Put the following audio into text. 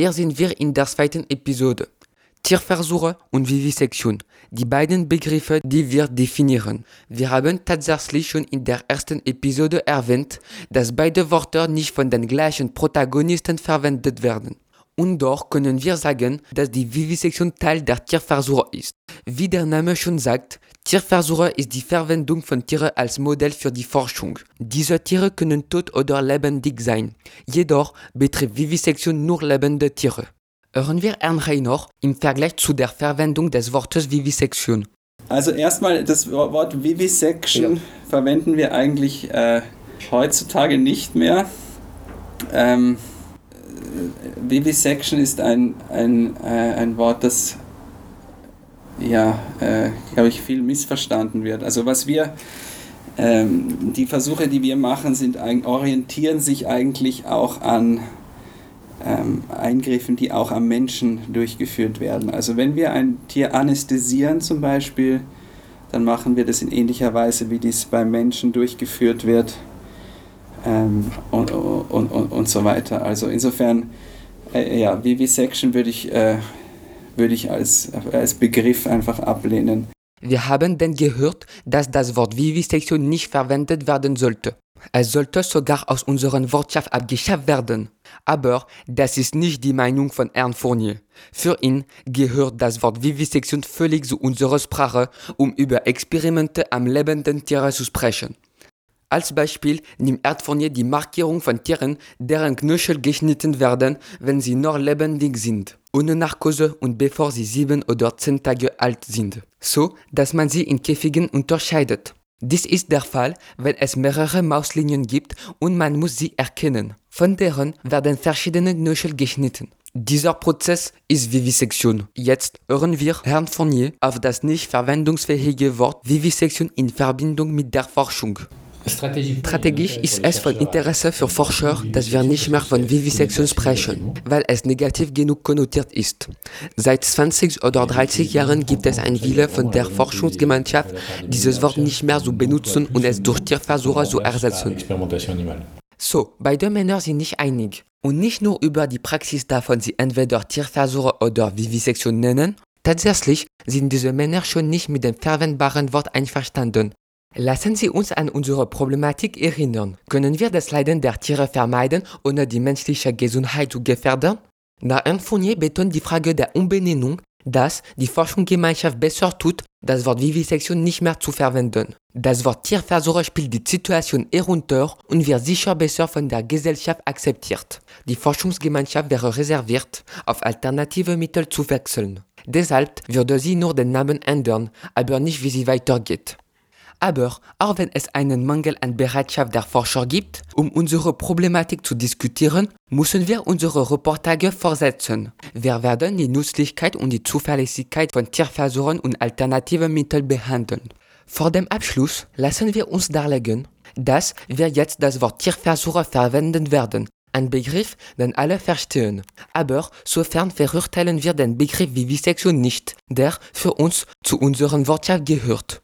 Hier sind wir in der zweiten Episode. Tierversuche und Vivisektion, die beiden Begriffe, die wir definieren. Wir haben tatsächlich schon in der ersten Episode erwähnt, dass beide Wörter nicht von den gleichen Protagonisten verwendet werden. Und doch können wir sagen, dass die Vivisektion Teil der Tierversuche ist. Wie der Name schon sagt, Tierversuche ist die Verwendung von Tieren als Modell für die Forschung. Diese Tiere können tot oder lebendig sein. Jedoch betrifft Vivisektion nur lebende Tiere. Hören wir Herrn Reiner im Vergleich zu der Verwendung des Wortes Vivisektion. Also erstmal das Wort Vivisection ja. verwenden wir eigentlich äh, heutzutage nicht mehr. Ähm, Vivisection ist ein, ein, äh, ein Wort, das ja, äh, glaube ich, viel missverstanden wird. Also was wir, ähm, die Versuche, die wir machen, sind, orientieren sich eigentlich auch an ähm, Eingriffen, die auch am Menschen durchgeführt werden. Also wenn wir ein Tier anästhesieren zum Beispiel, dann machen wir das in ähnlicher Weise, wie dies beim Menschen durchgeführt wird ähm, und, und, und, und so weiter. Also insofern, äh, ja, Vivisection würde ich, äh, würde ich als, als Begriff einfach ablehnen. Wir haben denn gehört, dass das Wort Vivisektion nicht verwendet werden sollte. Es sollte sogar aus unserem Wortschaft abgeschafft werden. Aber das ist nicht die Meinung von Herrn Fournier. Für ihn gehört das Wort Vivisektion völlig zu unserer Sprache, um über Experimente am lebenden Tiere zu sprechen. Als Beispiel nimmt Erdfournier die Markierung von Tieren, deren Knöchel geschnitten werden, wenn sie noch lebendig sind, ohne Narkose und bevor sie sieben oder zehn Tage alt sind, so dass man sie in Käfigen unterscheidet. Dies ist der Fall, wenn es mehrere Mauslinien gibt und man muss sie erkennen. Von deren werden verschiedene Knöchel geschnitten. Dieser Prozess ist Vivisektion. Jetzt hören wir Herrn Fournier auf das nicht verwendungsfähige Wort Vivisektion in Verbindung mit der Forschung. Strategisch ist es von Interesse für Forscher, dass wir nicht mehr von Vivisektion sprechen, weil es negativ genug konnotiert ist. Seit 20 oder 30 Jahren gibt es ein Wille von der Forschungsgemeinschaft, dieses Wort nicht mehr zu benutzen und es durch Tierversuche zu ersetzen. So, beide Männer sind nicht einig. Und nicht nur über die Praxis davon sie entweder Tierversuche oder Vivisektion nennen, tatsächlich sind diese Männer schon nicht mit dem verwendbaren Wort einverstanden. Lassen Sie uns an unsere Problematik erinnern. Können wir das Leiden der Tiere vermeiden, ohne die menschliche Gesundheit zu gefährden? Da Fournier betont die Frage der Umbenennung, dass die Forschungsgemeinschaft besser tut, das Wort Vivisektion nicht mehr zu verwenden. Das Wort Tierversuche spielt die Situation herunter und wird sicher besser von der Gesellschaft akzeptiert. Die Forschungsgemeinschaft wäre reserviert, auf alternative Mittel zu wechseln. Deshalb würde sie nur den Namen ändern, aber nicht wie sie weitergeht. Aber auch wenn es einen Mangel an Bereitschaft der Forscher gibt, um unsere Problematik zu diskutieren, müssen wir unsere Reportage fortsetzen. Wir werden die Nützlichkeit und die Zuverlässigkeit von Tierversuchen und alternative Mittel behandeln. Vor dem Abschluss lassen wir uns darlegen, dass wir jetzt das Wort Tierversuche verwenden werden, ein Begriff, den alle verstehen. Aber sofern verurteilen wir den Begriff Vivisektion nicht, der für uns zu unserem Wortschaft gehört.